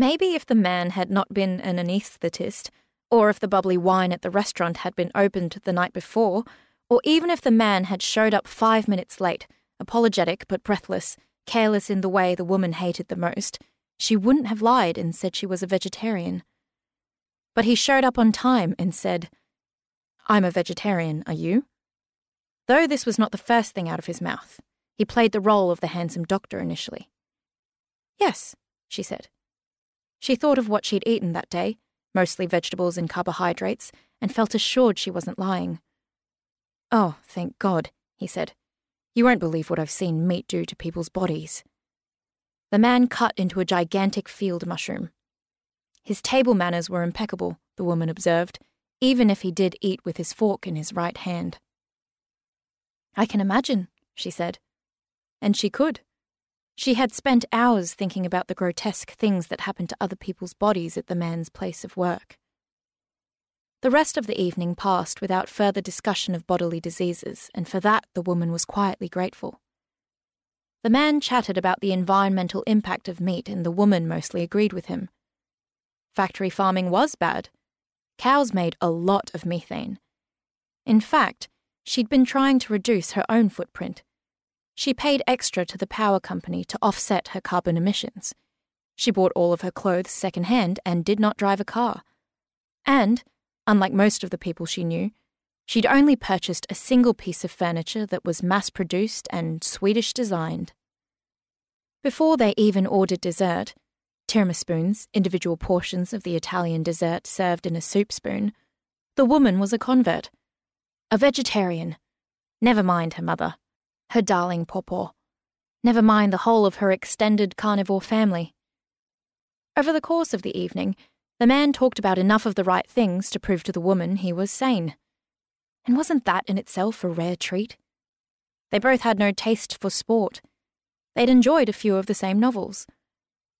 Maybe if the man had not been an anaesthetist, or if the bubbly wine at the restaurant had been opened the night before, or even if the man had showed up five minutes late, apologetic but breathless, careless in the way the woman hated the most, she wouldn't have lied and said she was a vegetarian. But he showed up on time and said, I'm a vegetarian, are you? Though this was not the first thing out of his mouth, he played the role of the handsome doctor initially. Yes, she said. She thought of what she'd eaten that day, mostly vegetables and carbohydrates, and felt assured she wasn't lying. Oh, thank God, he said. You won't believe what I've seen meat do to people's bodies. The man cut into a gigantic field mushroom. His table manners were impeccable, the woman observed, even if he did eat with his fork in his right hand. I can imagine, she said. And she could. She had spent hours thinking about the grotesque things that happened to other people's bodies at the man's place of work. The rest of the evening passed without further discussion of bodily diseases, and for that the woman was quietly grateful. The man chatted about the environmental impact of meat, and the woman mostly agreed with him. Factory farming was bad. Cows made a lot of methane. In fact, she'd been trying to reduce her own footprint she paid extra to the power company to offset her carbon emissions. She bought all of her clothes secondhand and did not drive a car. And, unlike most of the people she knew, she'd only purchased a single piece of furniture that was mass produced and Swedish designed. Before they even ordered dessert, tiramispoons, individual portions of the Italian dessert served in a soup spoon, the woman was a convert. A vegetarian. Never mind her mother her darling Popo. Never mind the whole of her extended carnivore family. Over the course of the evening, the man talked about enough of the right things to prove to the woman he was sane. And wasn't that in itself a rare treat? They both had no taste for sport. They'd enjoyed a few of the same novels.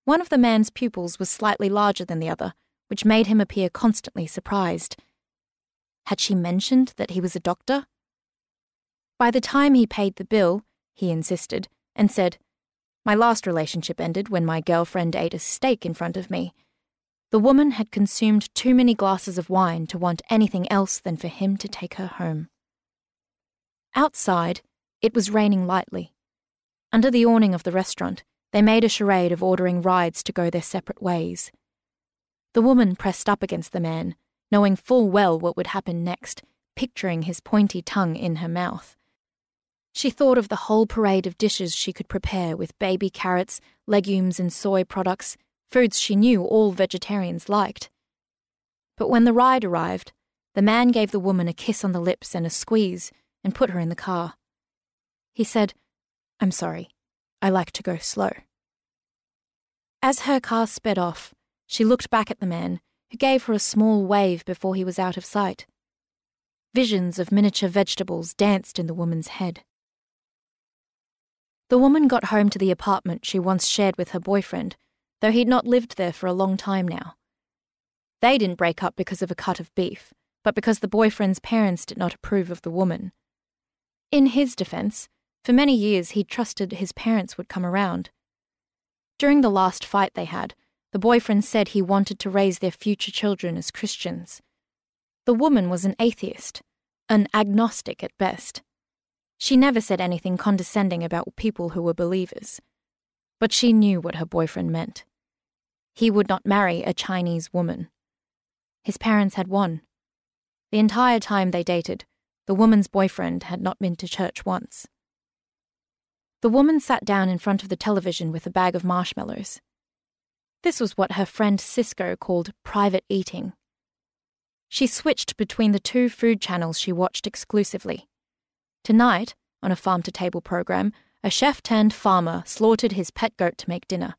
One of the man's pupils was slightly larger than the other, which made him appear constantly surprised. Had she mentioned that he was a doctor? By the time he paid the bill, he insisted, and said, My last relationship ended when my girlfriend ate a steak in front of me. The woman had consumed too many glasses of wine to want anything else than for him to take her home. Outside, it was raining lightly. Under the awning of the restaurant, they made a charade of ordering rides to go their separate ways. The woman pressed up against the man, knowing full well what would happen next, picturing his pointy tongue in her mouth. She thought of the whole parade of dishes she could prepare with baby carrots, legumes, and soy products, foods she knew all vegetarians liked. But when the ride arrived, the man gave the woman a kiss on the lips and a squeeze and put her in the car. He said, I'm sorry, I like to go slow. As her car sped off, she looked back at the man, who gave her a small wave before he was out of sight. Visions of miniature vegetables danced in the woman's head. The woman got home to the apartment she once shared with her boyfriend, though he'd not lived there for a long time now. They didn't break up because of a cut of beef, but because the boyfriend's parents did not approve of the woman. In his defense, for many years he'd trusted his parents would come around. During the last fight they had, the boyfriend said he wanted to raise their future children as Christians. The woman was an atheist, an agnostic at best. She never said anything condescending about people who were believers. But she knew what her boyfriend meant. He would not marry a Chinese woman. His parents had won. The entire time they dated, the woman's boyfriend had not been to church once. The woman sat down in front of the television with a bag of marshmallows. This was what her friend Cisco called private eating. She switched between the two food channels she watched exclusively Tonight, on a farm to table program, a chef turned farmer slaughtered his pet goat to make dinner.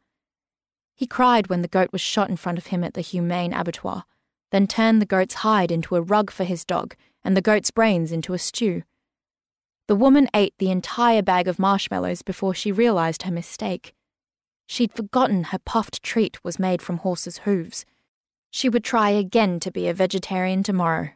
He cried when the goat was shot in front of him at the humane abattoir, then turned the goat's hide into a rug for his dog and the goat's brains into a stew. The woman ate the entire bag of marshmallows before she realized her mistake. She'd forgotten her puffed treat was made from horses' hooves. She would try again to be a vegetarian tomorrow.